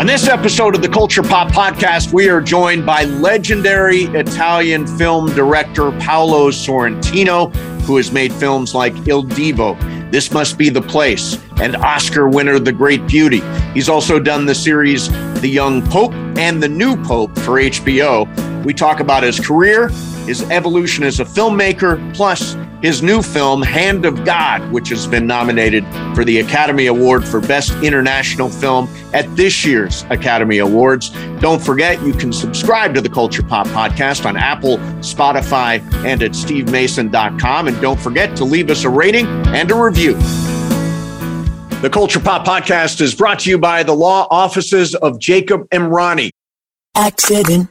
On this episode of the Culture Pop Podcast, we are joined by legendary Italian film director Paolo Sorrentino, who has made films like Il Divo, This Must Be the Place, and Oscar winner The Great Beauty. He's also done the series The Young Pope and The New Pope for HBO. We talk about his career, his evolution as a filmmaker, plus his new film, Hand of God, which has been nominated for the Academy Award for Best International Film at this year's Academy Awards. Don't forget, you can subscribe to the Culture Pop podcast on Apple, Spotify, and at stevemason.com. And don't forget to leave us a rating and a review. The Culture Pop podcast is brought to you by the law offices of Jacob Emrani. Accident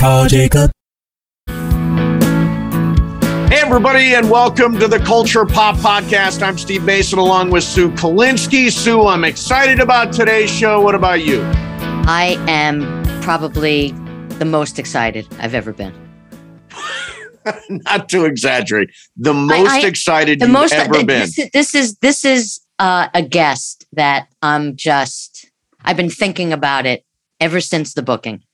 Call Jacob. Hey, everybody, and welcome to the Culture Pop Podcast. I'm Steve Mason along with Sue Kolinsky. Sue, I'm excited about today's show. What about you? I am probably the most excited I've ever been. Not to exaggerate, the most I, I, excited the you've most, ever th- been. This is this is, this is uh, a guest that I'm just. I've been thinking about it ever since the booking.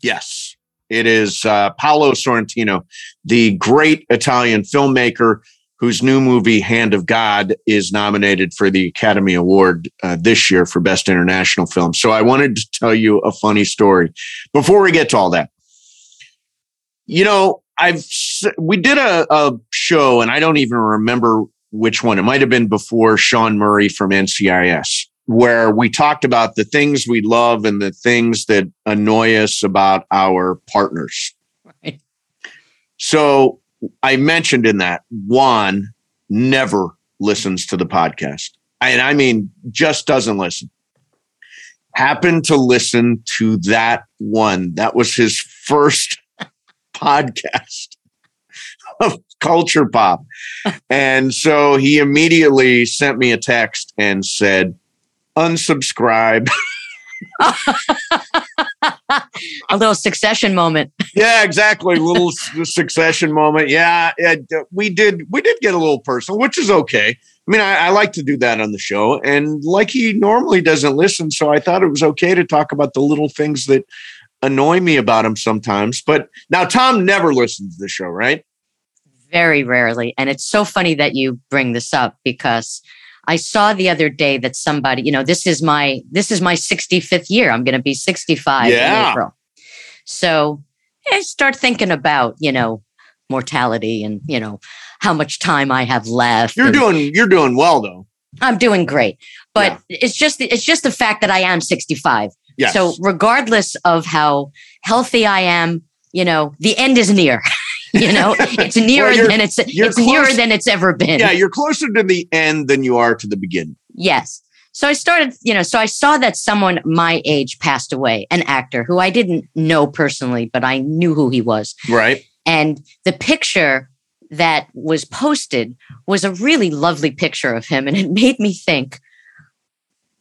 Yes, it is uh, Paolo Sorrentino, the great Italian filmmaker whose new movie Hand of God is nominated for the Academy Award uh, this year for Best International Film. So I wanted to tell you a funny story before we get to all that. You know, I've we did a, a show, and I don't even remember which one. It might have been before Sean Murray from NCIS where we talked about the things we love and the things that annoy us about our partners. Right. So I mentioned in that Juan never listens to the podcast. And I mean, just doesn't listen. Happened to listen to that one. That was his first podcast of culture pop. And so he immediately sent me a text and said, unsubscribe. a little succession moment. yeah, exactly. A little succession moment. Yeah, we did. We did get a little personal, which is okay. I mean, I, I, like to do that on the show, and like he normally doesn't listen, so I thought it was okay to talk about the little things that annoy me about him sometimes. But now Tom never listens to the show, right? Very rarely, and it's so funny that you bring this up because I saw the other day that somebody, you know, this is my this is my 65th year. I'm going to be 65 yeah. in April. So I start thinking about, you know, mortality and, you know, how much time I have left. You're and, doing you're doing well though. I'm doing great. But yeah. it's just it's just the fact that I am 65. Yes. So regardless of how healthy I am, you know, the end is near. you know, it's nearer well, than it's it's close, nearer than it's ever been. Yeah, you're closer to the end than you are to the beginning. Yes. So I started, you know, so I saw that someone my age passed away, an actor who I didn't know personally, but I knew who he was. Right. And the picture that was posted was a really lovely picture of him. And it made me think,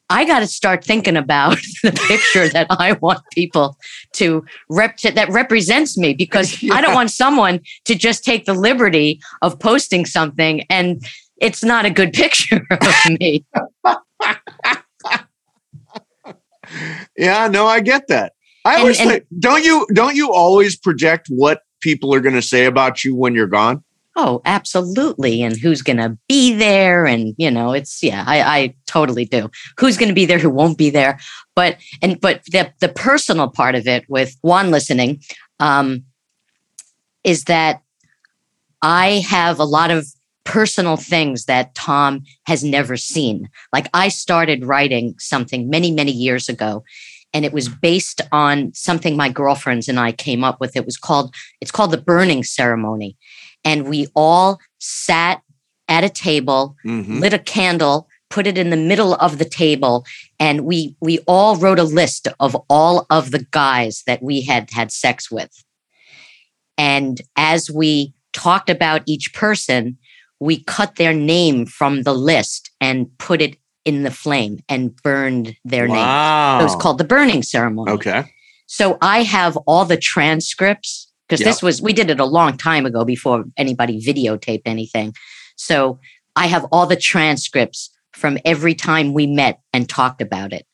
I got to start thinking about the picture that I want people to rep that represents me because yeah. I don't want someone to just take the liberty of posting something and it's not a good picture of me. yeah, no, I get that. I and, always and, think, don't you don't you always project what people are going to say about you when you're gone? Oh, absolutely. And who's going to be there? And, you know, it's, yeah, I, I totally do. Who's going to be there? Who won't be there? But, and, but the, the personal part of it with Juan listening um, is that I have a lot of personal things that Tom has never seen. Like I started writing something many, many years ago and it was based on something my girlfriends and I came up with. It was called it's called the burning ceremony and we all sat at a table, mm-hmm. lit a candle put it in the middle of the table, and we we all wrote a list of all of the guys that we had had sex with. And as we talked about each person, we cut their name from the list and put it in the flame and burned their name. It was called the burning ceremony. Okay. So I have all the transcripts because Yep. this was we did it a long time ago before anybody videotaped anything. So I have all the transcripts from every time we met and talked about it.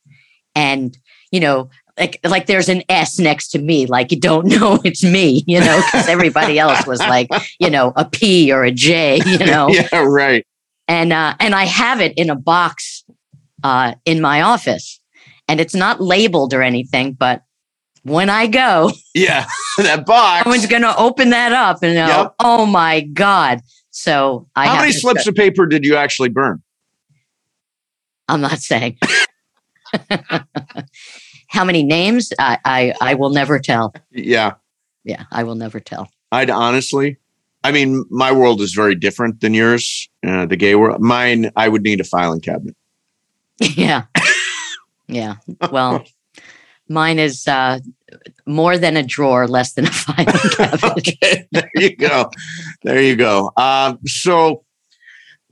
And you know, like like there's an S next to me, like you don't know it's me, you know, because everybody else was like, you know, a P or a J, you know yeah, right. and uh, and I have it in a box uh, in my office, and it's not labeled or anything. But when I go, Yeah. that box. someone's going to open that up and go, Yep. "Oh my god!" So I How many slips of paper did you actually burn? I'm not saying. How many names? I, I I will never tell. Yeah. Yeah, I will never tell. I'd honestly, I mean, my world is very different than yours, uh, the gay world. Mine, I would need a filing cabinet. yeah, yeah. Well, mine is uh, more than a drawer, less than a filing cabinet. okay, there you go. There you go. Um, so,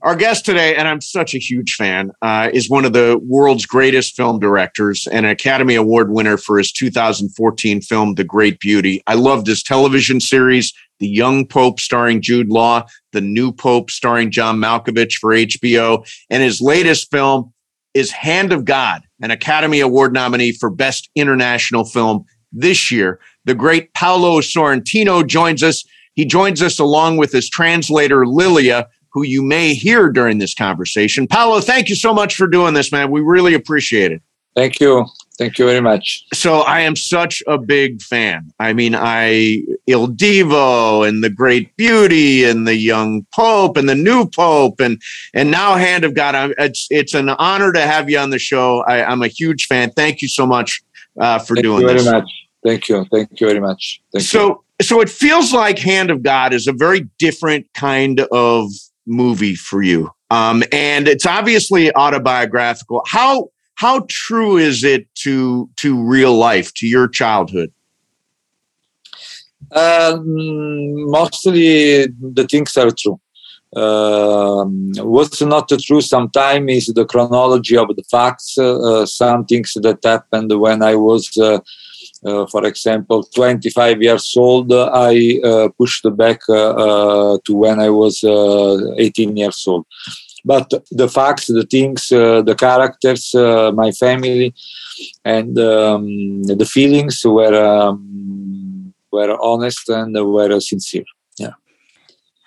our guest today, and I'm such a huge fan, uh, is one of the world's greatest film directors and an Academy Award winner for his 2014 film, The Great Beauty. I loved his television series, The Young Pope, starring Jude Law, The New Pope, starring John Malkovich for HBO, and his latest film is Hand of God, an Academy Award nominee for Best International Film this year. The great Paolo Sorrentino joins us. He joins us along with his translator, Lilia, who you may hear during this conversation. Paolo, thank you so much for doing this, man. We really appreciate it. Thank you. Thank you very much. So I am such a big fan. I mean, I Il Divo and the Great Beauty and the Young Pope and the New Pope and and now Hand of God. I'm, it's it's an honor to have you on the show. I, I'm a huge fan. Thank you so much uh, for Thank doing you very this. much. Thank you. Thank you very much. Thank you. so so it feels like Hand of God is a very different kind of movie for you. Um, and it's obviously autobiographical. How how true is it to to real life, to your childhood? Um, mostly the things are true. Um, what's not true sometimes is the chronology of the facts. Uh, some things that happened when I was, uh, uh, for example, 25 years old, I uh, pushed back uh, uh, to when I was uh, 18 years old. But the facts, the things, uh, the characters, uh, my family, and um, the feelings were um, were honest and were sincere. Yeah.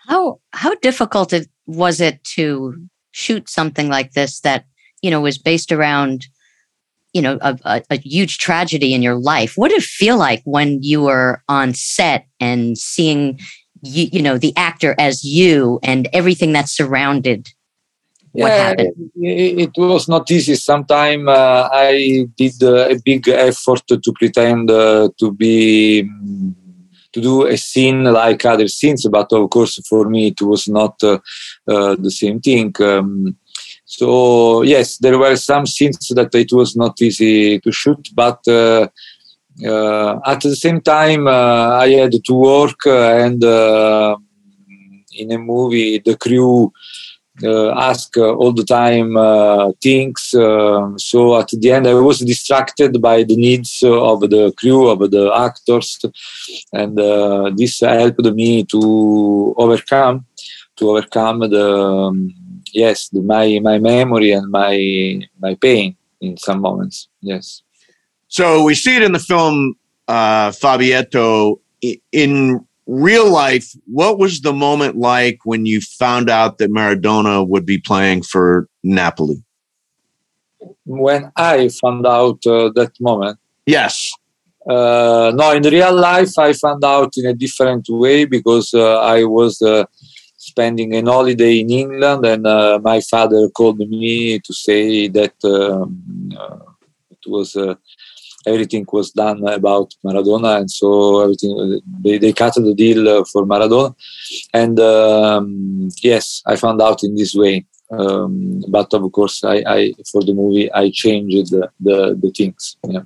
How how difficult it was it to shoot something like this that you know was based around you know a, a, a huge tragedy in your life? What did it feel like when you were on set and seeing you, you know the actor as you and everything that surrounded what happened? It, it was not easy. Sometimes uh, I did uh, a big effort to pretend uh, to be mm, to do a scene like other scenes, but of course for me it was not uh, uh, the same thing. Um, so yes, there were some scenes that it was not easy to shoot, but. Uh, uh, at the same time, uh, I had to work, uh, and uh, in a movie, the crew uh, ask uh, all the time uh, things. Um, so at the end, I was distracted by the needs of the crew, of the actors, and uh, this helped me to overcome, to overcome the um, yes, the, my my memory and my my pain in some moments. Yes. So we see it in the film uh, Fabietto. In real life, what was the moment like when you found out that Maradona would be playing for Napoli? When I found out uh, that moment. Yes. Uh, no, in real life, I found out in a different way because uh, I was uh, spending an holiday in England, and uh, my father called me to say that um, uh, it was uh, everything was done about Maradona, and so everything they, they cut the deal for Maradona, and um, yes, I found out in this way. Um, but of course, I, I, for the movie I changed the the, the things. Yeah.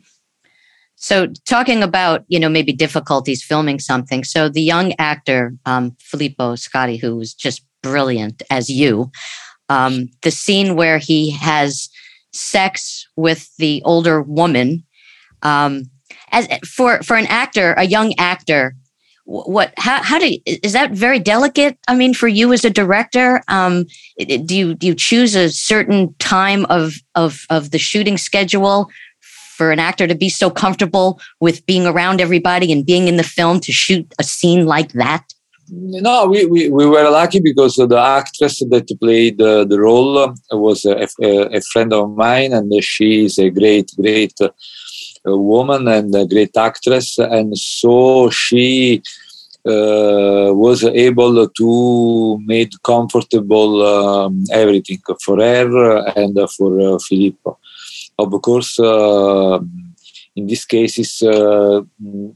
So, talking about you know maybe difficulties filming something. So, the young actor um, Filippo Scotti, who was just brilliant as you, um, the scene where he has sex with the older woman. Um, as for for an actor, a young actor, what how how do is that very delicate? I mean, for you as a director, um, do you do you choose a certain time of of of the shooting schedule for an actor to be so comfortable with being around everybody and being in the film to shoot a scene like that? No, we, we, we were lucky because the actress that played the, the role was a, a, a, friend of mine, and she is a great, great woman and a great actress. And so she uh, was able to make comfortable um, everything for her and for uh, Filippo. Of course, uh, in these cases, uh,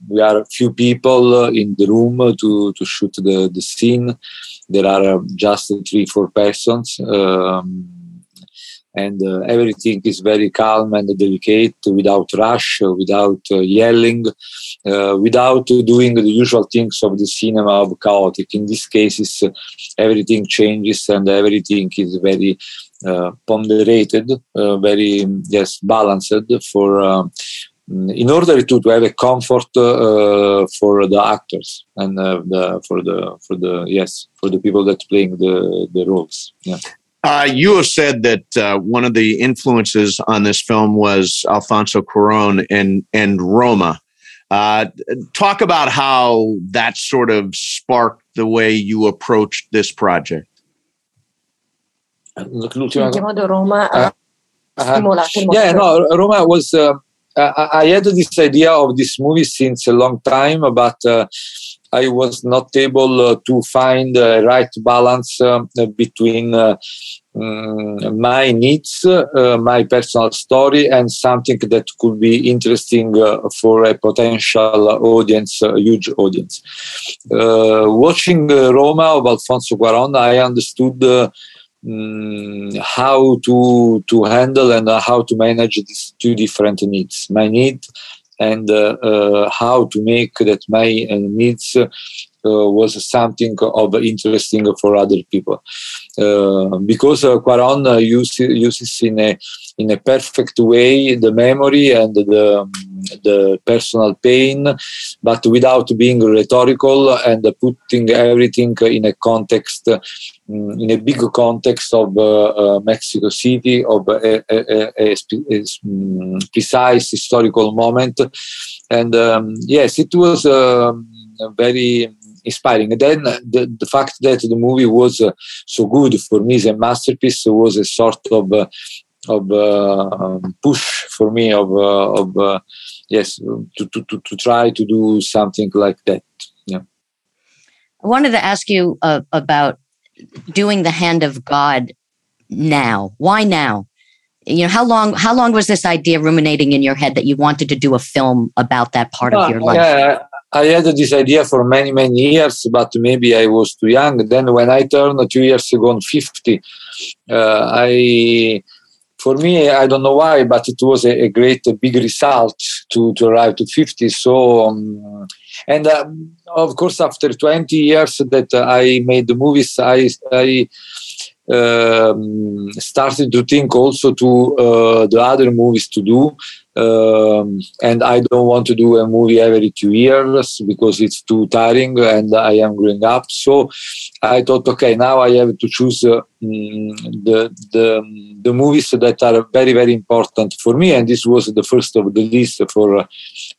we are few people in the room to, to shoot the, the scene. There are just three, four persons. Um, and uh, everything is very calm and delicate without rush without uh, yelling uh, without doing the usual things of the cinema of chaotic. In these cases everything changes and everything is very uh, ponderated uh, very yes balanced for um, in order to, to have a comfort uh, for the actors and the, for the for the yes for the people that playing the the roles. Yeah uh, you have said that uh, one of the influences on this film was Alfonso Cuarón and and Roma. Uh, talk about how that sort of sparked the way you approached this project. Roma uh, uh, yeah, no, Roma was uh, I, I, had this idea of this movie since a long time, but uh, I was not able uh, to find the right balance uh, between um, my needs, uh, my personal story, and something that could be interesting uh, for a potential audience, a huge audience. Uh, watching Roma of Alfonso Cuarón, I understood um, how to to handle and uh, how to manage these two different needs. My need and uh, uh, how to make that my uh, needs was something of interesting for other people. Because uh, Cuarón uses, uses in a in a perfect way the memory and the the personal pain, but without being rhetorical and putting everything in a context, mm, in a big context of uh, uh, Mexico City, of a, a, a, a mm, precise historical moment. And um, yes, it was um, very inspiring. And then the, the fact that the movie was uh, so good for me as a masterpiece was a sort of uh, of uh, push for me of uh, of uh, yes to, to, to, to try to do something like that. Yeah. I wanted to ask you uh, about doing the hand of god now. Why now? You know how long how long was this idea ruminating in your head that you wanted to do a film about that part of your life? yeah I had this idea for many, many years, but maybe I was too young. Then, when I turned two years ago, 50, uh, I for me, I don't know why, but it was a, a great, a big result to, to arrive to 50. So, um, and uh, of course, after 20 years that I made the movies, I, I um, started to think also to uh, the other movies to do um, and I don't want to do a movie every two years because it's too tiring and I am growing up. So I thought, okay, now I have to choose uh, mm, the, the the movies that are very very important for me, and this was the first of the list for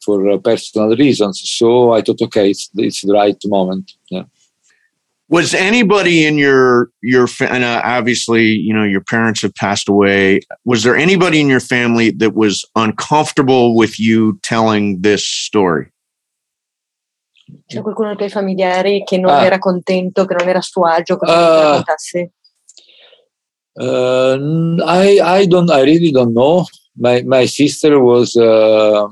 for uh, personal reasons. So I thought, okay, it's it's the right moment. Yeah was anybody in your your and uh, obviously you know your parents have passed away. Was there anybody in your family that was uncomfortable with you telling this story? C'è qualcuno dei tuoi familiari che non ah. era contento che non era a suo agio con uh, uh, I I don't I really don't know. My my sister was uh,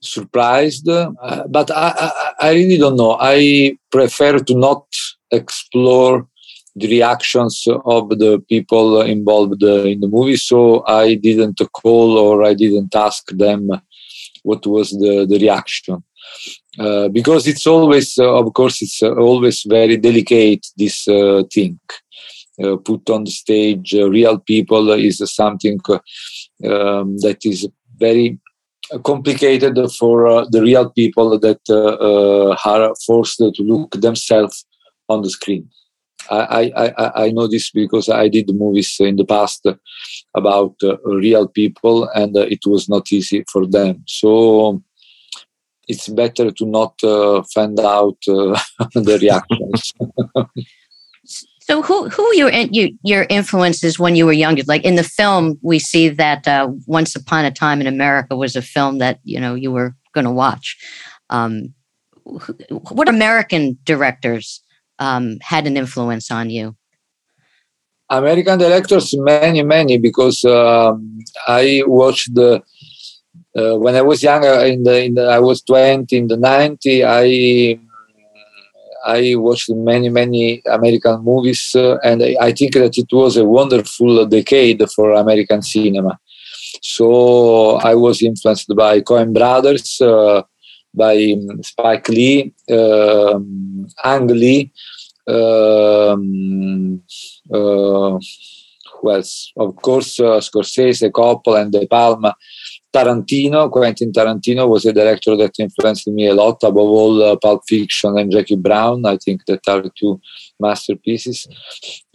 surprised uh, but I, I I really don't know. I prefer to not explore the reactions of the people involved in the movie. So I didn't call or I didn't ask them what was the, the reaction. Uh, because it's always, uh, of course, it's uh, always very delicate, this uh, thing. Uh, put on the stage, real people is something um, that is very complicated for the real people that are forced to look themselves on the screen. I, I, I know this because I did movies in the past about uh, real people and uh, it was not easy for them. So it's better to not uh, find out uh, the reactions. so who who your your influences when you were younger? Like in the film, we see that uh, Once Upon a Time in America was a film that you know you were going to watch. Um, what American directors um, had an influence on you? American directors, many, many, because um, I watched the uh, when I was younger. In the, in the, I was twenty in the ninety. I I watched many, many American movies, uh, and I think that it was a wonderful decade for American cinema. So I was influenced by Coen Brothers, uh, by Spike Lee, um, Ang Lee, um, uh, who else? Of course, uh, Scorsese, Coppola, and De Palma. Tarantino, Quentin Tarantino was a director that influenced me a lot, above all uh, Pulp Fiction and Jackie Brown. I think that are two masterpieces.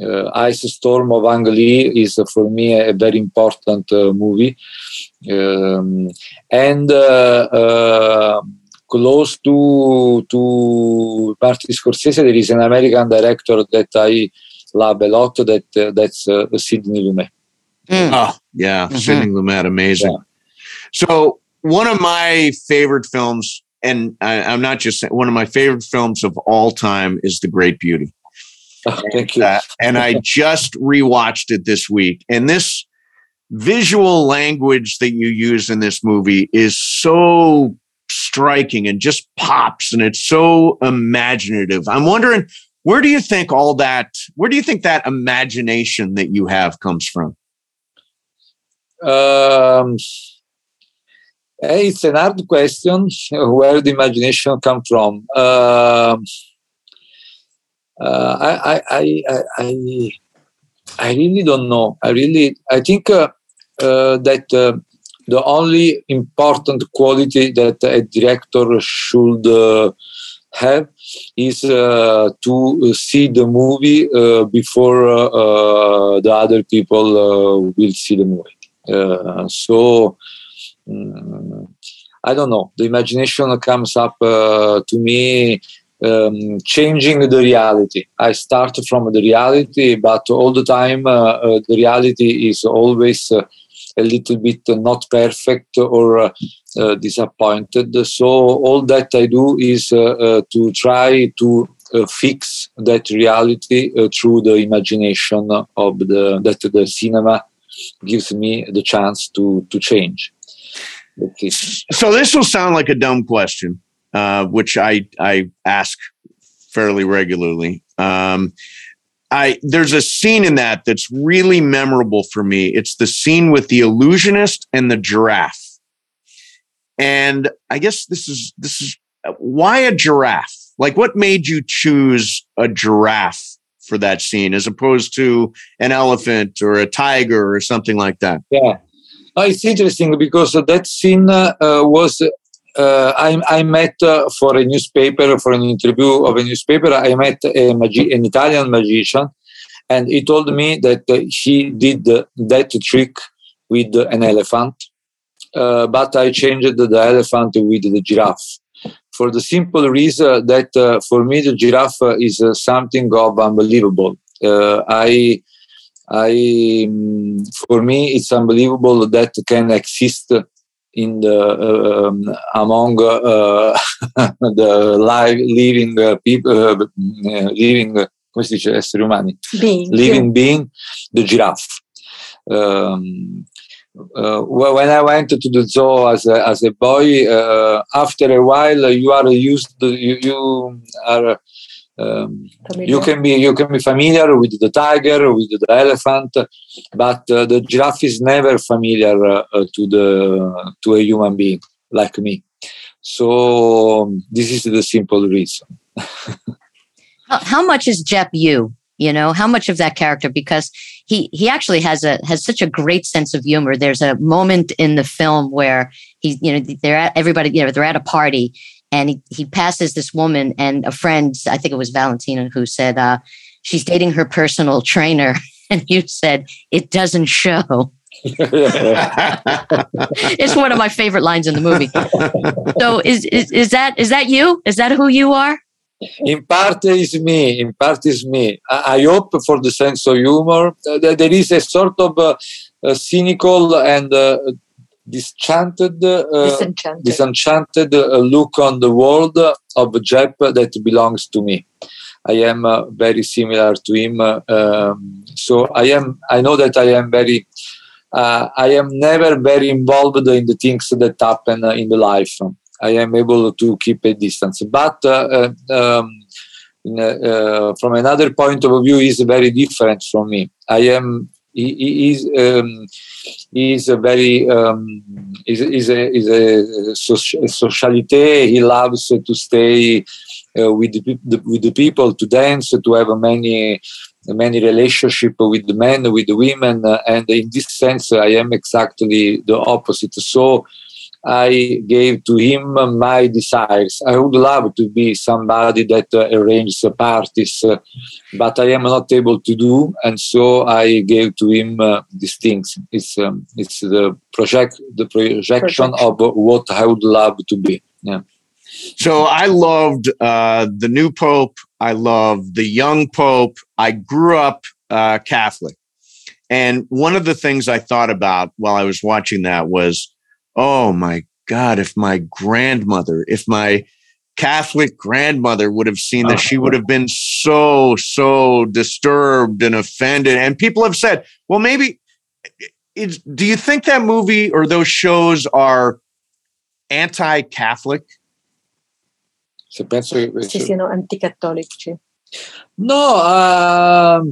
Uh, Ice Storm of Ang Lee is uh, for me a, very important uh, movie. Um, and uh, close to to Martin Scorsese, there is an American director that I love a lot. That uh, that's uh, Sidney Lumet. Mm. Oh yeah, mm-hmm. Sidney Lumet, amazing. Yeah. So one of my favorite films, and I, am not just saying, one of my favorite films of all time is The Great Beauty. Oh, thank you. Uh, and I just rewatched it this week, and this visual language that you use in this movie is so striking and just pops and it's so imaginative. I'm wondering where do you think all that where do you think that imagination that you have comes from? Um, it's an hard question where the imagination come from. Um, uh, I, I, I, I, I really don't know. I really, I think uh, uh, that uh, the only important quality that a director should uh, have is uh, to see the movie uh, before uh, uh, the other people uh, will see the movie. so um, I don't know. The imagination comes up to me um, changing the reality. I start from the reality, but all the time the reality is always a little bit not perfect or uh, uh, disappointed. So all that I do is uh, to try to fix that reality through the imagination of the that the cinema gives me the chance to to change. So this will sound like a dumb question, uh, which I I ask fairly regularly. Um, I there's a scene in that that's really memorable for me. It's the scene with the illusionist and the giraffe. And I guess this is this is why a giraffe? Like what made you choose a giraffe for that scene as opposed to an elephant or a tiger or something like that? Yeah. Oh, it's interesting because that scene uh, was uh, I, I, met uh, for a newspaper, for an interview of a newspaper, I met a magi- an Italian magician, and he told me that uh, he did that trick with an elephant, uh, but I changed the elephant with the giraffe. For the simple reason that uh, for me the giraffe is uh, something of unbelievable. I I, um, for me, it's unbelievable that can exist in the um, among uh, the live living uh, people uh, living come si dice esseri umani. Being, living being the giraffe. Um, uh, when I went to the zoo as a, as a boy, uh, after a while you are used, you, you are um, you can be you can be familiar with the tiger, with the elephant, but uh, the giraffe is never familiar uh, to the to a human being like me. So um, this is the simple reason. how, how much is Jep you? You know how much of that character because he he actually has a has such a great sense of humor. There's a moment in the film where he you know they're at everybody you know they're at a party and he, he passes this woman and a friend i think it was valentina who said uh, she's dating her personal trainer. And you said it doesn't show. It's one of my favorite lines in the movie. So is, is is that is that you? Is that who you are? In part is me in part is me. I, I hope for the sense of humor. Uh, there is a sort of uh, cynical and uh, disenchanted, uh, disenchanted, disenchanted uh, look on the world of Jep that belongs to me. I am uh, very similar to him. Um, so I am. I know that I am very. Uh, I am never very involved in the things that happen in the life. I am able to keep a distance, but uh, um, uh, from another point of view, is very different from me. I am he, he is um, is a very um, a is a, socialite. He loves to stay uh, with the, with the people, to dance, to have many many relationship with the men, with the women, and in this sense, I am exactly the opposite. So I gave to him my desires. I would love to be somebody that uh, arranges parties, uh, but I am not able to do, and so I gave to him uh, these things. It's um, it's the project, the projection of what I would love to be. Yeah. So I loved uh, the new pope. I loved the young pope. I grew up uh, Catholic, and one of the things I thought about while I was watching that was oh my God, if my grandmother, if my Catholic grandmother would have seen this, she would have been so, so disturbed and offended. And people have said, well, maybe, do you think that movie or those shows are anti Catholic? Se penso che sì, siano anticattolici. No, um,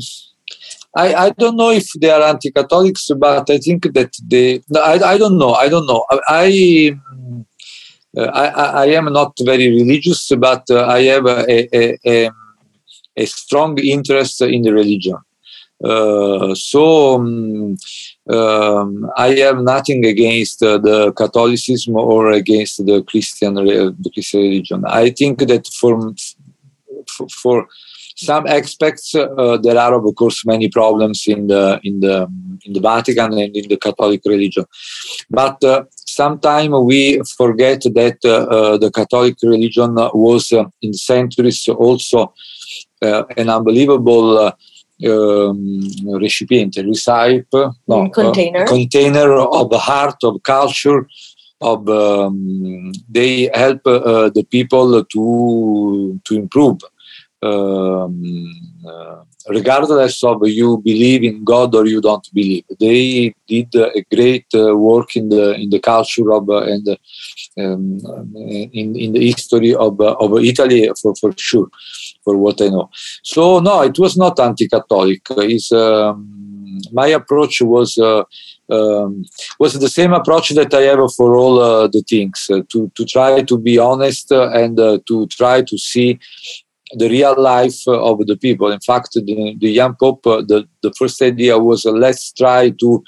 I, I don't know if they are anti-Catholics, but I think that they. I, I don't know. I don't know. I I, I, am not very religious, but uh, I have a, a, a, a, strong interest in the religion. Uh, so um, um, I have nothing against uh, the Catholicism or against the Christian the Christian religion. I think that for, for some aspects uh, there are of course many problems in the in the in the Vatican and in the Catholic religion, but uh, sometimes we forget that uh, uh, the Catholic religion was uh, in centuries also uh, an unbelievable. Um, recipient, recipe, no, container, container of heart, of culture, of um, they help uh, the people to to improve um, uh, regardless of you believe in God or you don't believe. They did a great uh, work in the in the culture of uh, and um, in in the history of uh, of Italy for for sure, for what I know. So no, it was not anti-Catholic. Is um, my approach was. Uh, um, was the same approach that I have for all uh, the things uh, to to try to be honest and uh, to try to see the real life of the people. In fact, the, the young pope, uh, the, the first idea was uh, let's try to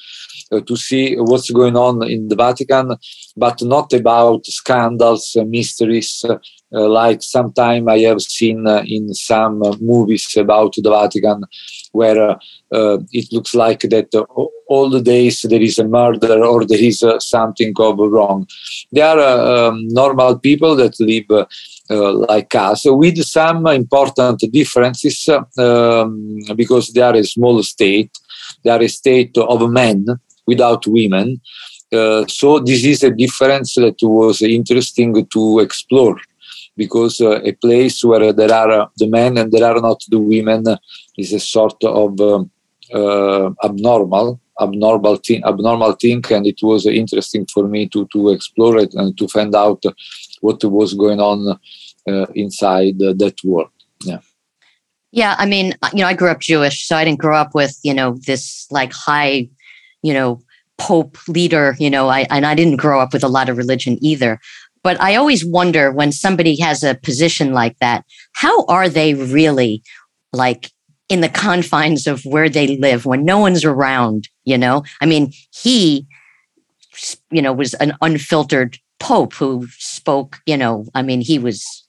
uh, to see what's going on in the Vatican, but not about scandals, uh, mysteries, uh, like sometime I have seen uh, in some movies about the Vatican, where it looks like that all the days there is a murder or there is something of wrong. They are um, normal people that live uh, like us, with some important differences um, because they are a small state. They are a state of men without women. Uh, so this is a difference that was interesting to explore because uh, a place where there are the men and there are not the women is a sort of um, uh, abnormal abnormal thing abnormal thing and it was interesting for me to to explore it and to find out what was going on uh, inside that world. Yeah. Yeah, I mean, uh, you know, I grew up Jewish, so I didn't grow up with, you know, this like high, you know, pope leader, you know, I and I didn't grow up with a lot of religion either. But I always wonder when somebody has a position like that, how are they really like in the confines of where they live when no one's around, you know? I mean, he you know was an unfiltered pope who spoke, you know, I mean, he was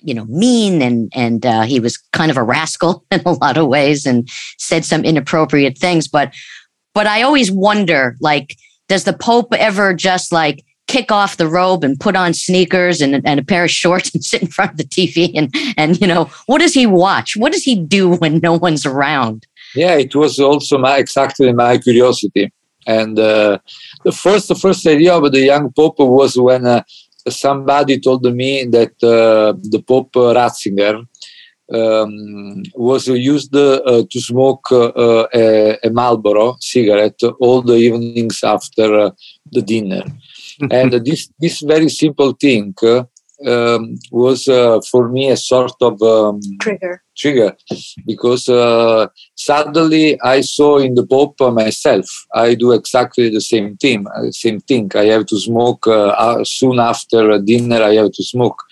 you know mean and and uh, he was kind of a rascal in a lot of ways and said some inappropriate things but but i always wonder like does the pope ever just like kick off the robe and put on sneakers and, and a pair of shorts and sit in front of the tv and and you know what does he watch? What does he do when no one's around? Yeah it was also my exactly my curiosity. And uh, the first the first idea of the young pope was when uh, somebody told me that uh, the Pope Ratzinger um, was used uh, to smoke uh, a, a, Marlboro cigarette all the evenings after uh, the dinner. and this, this very simple thing um, was uh, for me a sort of um, trigger. Trigger, because uh, suddenly I saw in the Pope myself. I do exactly the same thing. Uh, same thing. I have to smoke uh, uh, soon after dinner. I have to smoke.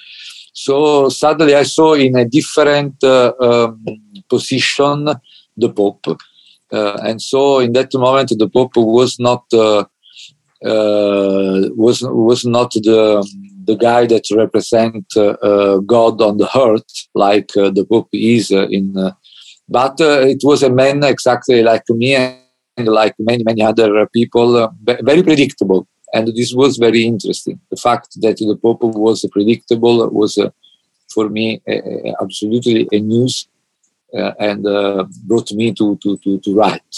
So suddenly I saw in a different uh, um, position the Pope, and so in that moment the Pope was not was was not the the guy that represent uh, uh, God on the earth, like uh, the Pope is in. but it was a man exactly like me and like many many other people, very predictable and this was very interesting. The fact that the Pope was predictable was, uh, for me, uh, absolutely a news, uh, and brought me to to to, to write.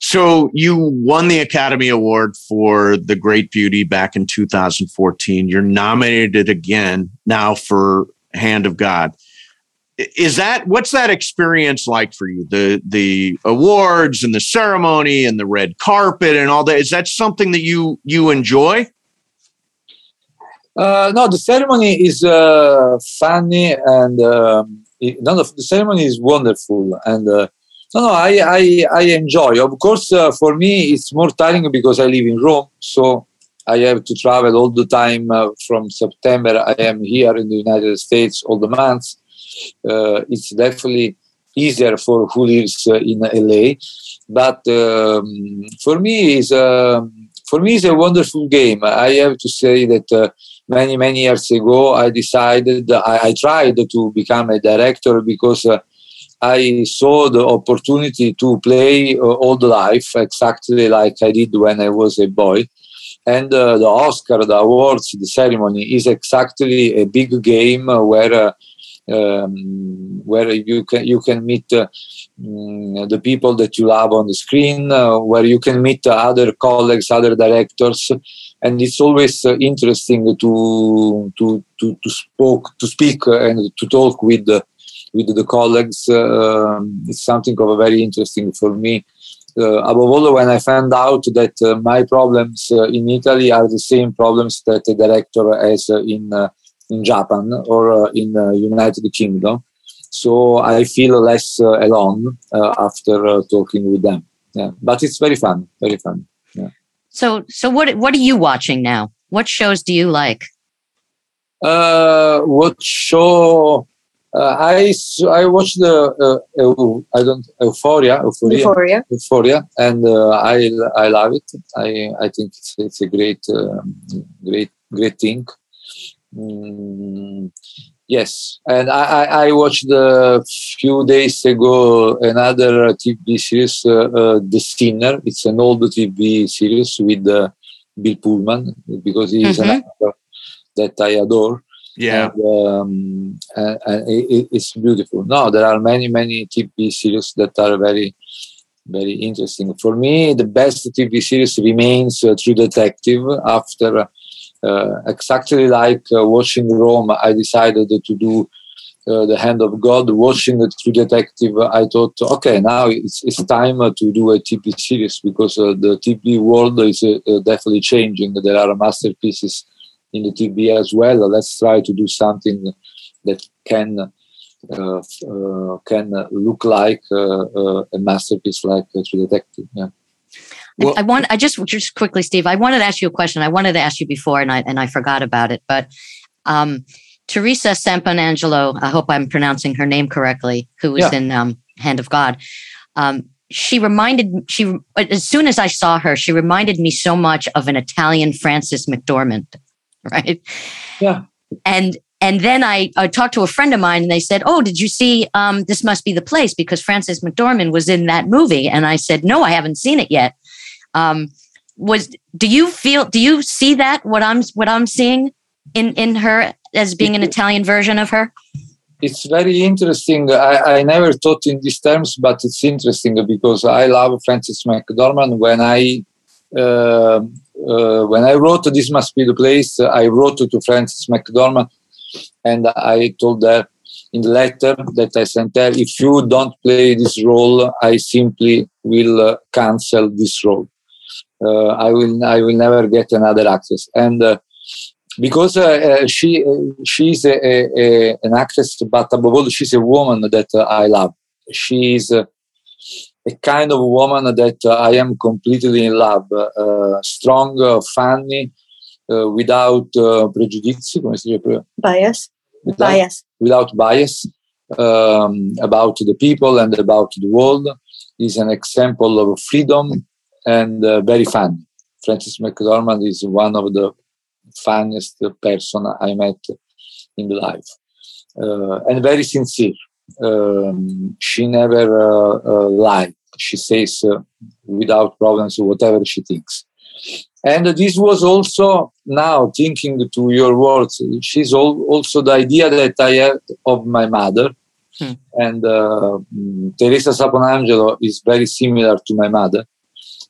So you won the Academy Award for The Great Beauty back in 2014. You're nominated again now for Hand of God. Is that what's that experience like for you? The the awards and the ceremony and the red carpet and all that. Is that something that you you enjoy? Uh, no, the ceremony is uh, funny and um, it, the ceremony is wonderful and uh, no, no, I, I, I enjoy. Of course, uh, for me, it's more tiring because I live in Rome. So I have to travel all the time uh, from September. I am here in the United States all the months. Uh, it's definitely easier for who lives uh, in LA. But um, for me, is um, for me, it's a wonderful game. I have to say that uh, many, many years ago, I decided, I, I tried to become a director because uh, I saw the opportunity to play uh, the life exactly like I did when I was a boy. And uh, the Oscar, the awards, the ceremony is exactly a big game where uh, um, where you can you can meet uh, mm, the people that you love on the screen, uh, where you can meet other colleagues, other directors, and it's always uh, interesting to to to to spoke to speak and to talk with with the colleagues uh, um, it's something of a very interesting for me. Uh, above all, when I found out that uh, my problems uh, in Italy are the same problems that the director has uh, in uh, in Japan or in the United Kingdom, so I feel less alone after talking with them. Yeah, but it's very fun, very fun. Yeah. So, so what what are you watching now? What shows do you like? Uh, what show uh, I I watched the uh, I don't Euphoria Euphoria Euphoria, Euphoria and uh, I I love it. I I think it's it's a great um, great great thing. Mm, yes, and I, I, I watched a few days ago another TV series, uh, uh, The Sinner. It's an old TV series with uh, Bill Pullman because he is mm-hmm. an actor that I adore yeah. And, um, and, and it, it's beautiful. No there are many many tv series that are very very interesting. For me the best tv series remains uh, true detective. After uh, exactly like uh, watching rome i decided to do uh, the hand of god. Watching the true detective i thought okay now it's, it's time to do a tv series because uh, the tv world is uh, definitely changing. There are masterpieces in the TV as well. Let's try to do something that can uh, uh, can look like uh, a masterpiece like True Detective. Yeah. Well, I want. I just just quickly, Steve. I wanted to ask you a question. I wanted to ask you before, and I and I forgot about it. But um, Teresa Saponangelo, I hope I'm pronouncing her name correctly, who was yeah. in um, Hand of God. Um, she reminded she as soon as I saw her, she reminded me so much of an Italian Frances McDormand, right? Yeah. And and then I, I talked to a friend of mine and they said, Oh, did you see um, This Must Be the Place? Because Frances McDormand was in that movie. And I said, No, I haven't seen it yet. Um, was do you feel do you see that what I'm what I'm seeing in in her as being an Italian version of her? It's very interesting. I, I never thought in these terms, but it's interesting because I love Frances McDormand. When I uh, uh, when I wrote "This Must Be the Place," I wrote to Frances McDormand, and I told her in the letter that I sent her, "If you don't play this role, I simply will uh, cancel this role. Uh, I will I will never get another actress." And uh, because uh, uh, she she's a, a, an actress, but above all, she's a woman that I love. She She's a kind of woman that I am completely in love. strong, funny, without prejudice, bias, without, bias, without bias um, about the people and about the world. Is an example of freedom and uh, very funny. Frances McDormand is one of the funniest person I met in life, uh, and very sincere. Um, she never uh, uh, lied. She says uh, without problems or whatever she thinks. And this was also now thinking to your words. She's all, also the idea that I had of my mother. Hmm. And uh, Teresa Saponangelo is very similar to my mother.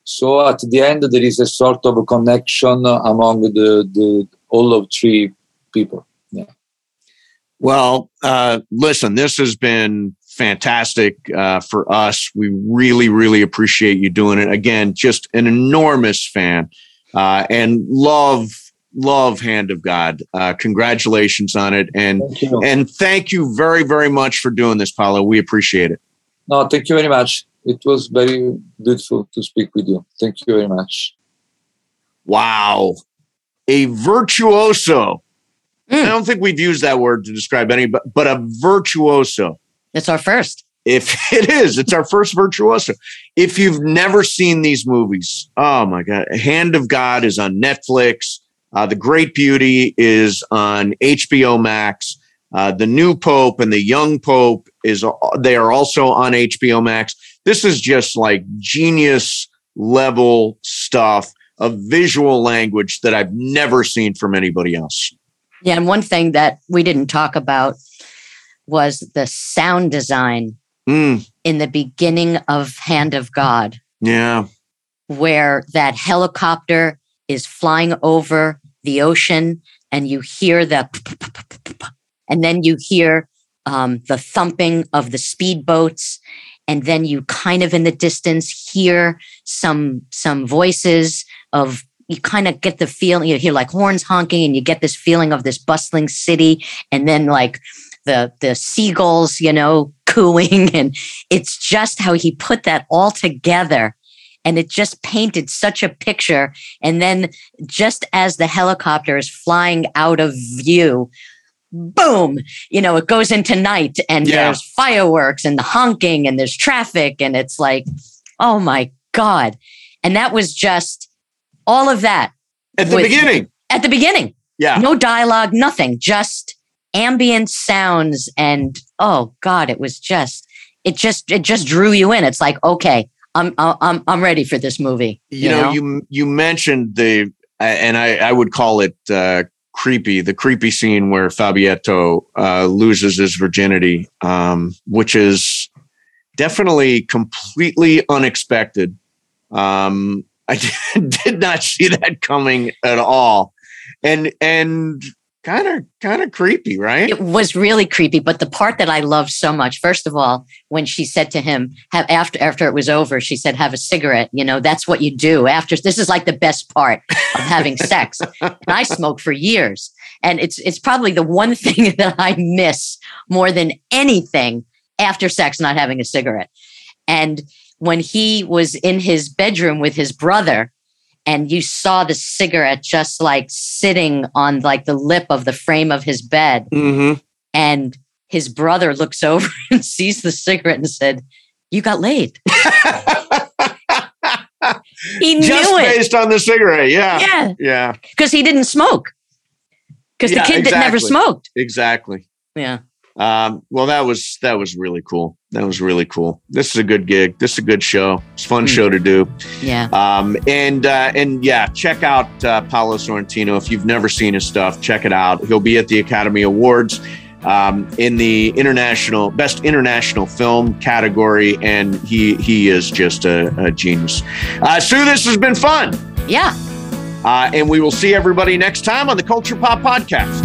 So at the end, there is a sort of a connection among the, the all of three people. Yeah. Well, uh, listen, this has been fantastic uh, for us. We really, really appreciate you doing it. Again, just an enormous fan uh, and love love hand of god uh, congratulations on it and thank and thank you very very much for doing this paolo we appreciate it no thank you very much it was very beautiful to speak with you. Thank you very much. Wow. A virtuoso. Mm. I don't think we've used that word to describe any, but, but a virtuoso. It's our first. If it is, it's our first virtuoso. If you've never seen these movies, oh my God. Hand of God is on Netflix. Uh, the Great Beauty is on HBO Max. Uh, the new Pope and the young Pope is they are also on HBO Max. This is just like genius level stuff of visual language that I've never seen from anybody else. Yeah, and one thing that we didn't talk about was the sound design mm. in the beginning of Hand of God. Yeah. Where that helicopter is flying over the ocean and you hear the and then you hear um, the thumping of the speedboats and then you kind of in the distance hear some some voices of you kind of get the feeling you hear like horns honking and you get this feeling of this bustling city and then like the the seagulls you know cooing and it's just how he put that all together and it just painted such a picture and then just as the helicopter is flying out of view boom, you know, it goes into night and yeah. there's fireworks and the honking and there's traffic and it's like, oh my God. And that was just all of that. At the beginning. At the beginning. Yeah. No dialogue, nothing, just ambient sounds. And oh God, it was just, it just, it just drew you in. It's like, okay, I'm, I'm, I'm ready for this movie. You, you know, know, you, you mentioned the, and I, I would call it uh, creepy, the creepy scene where Fabietto uh, loses his virginity, um, which is definitely completely unexpected. Um, I did not see that coming at all, and and kind of kind of creepy, right? It was really creepy, but the part that I loved so much, first of all, when she said to him, have after after it was over, she said, "Have a cigarette." You know, that's what you do after. This is like the best part of having sex. And I smoked for years, and it's it's probably the one thing that I miss more than anything after sex, not having a cigarette. And when he was in his bedroom with his brother, and you saw the cigarette just like sitting on like the lip of the frame of his bed. Mm-hmm. and his brother looks over and sees the cigarette and said you got laid. He Just knew it. based on the cigarette, yeah, yeah. Yeah, because he didn't smoke. Because Yeah, the kid that never exactly. smoked. Exactly. yeah. Um, well, that was that was really cool. That was really cool. This is a good gig. This is a good show. It's a fun Hmm. show to do. yeah Um, and uh, and yeah, check out uh, Paolo Sorrentino if you've never seen his stuff. Check it out. He'll be at the Academy Awards um, in the international best international film category, and he he is just a, a genius. Uh, Sue, this has been fun, yeah uh, and we will see everybody next time on the Culture Pop Podcast.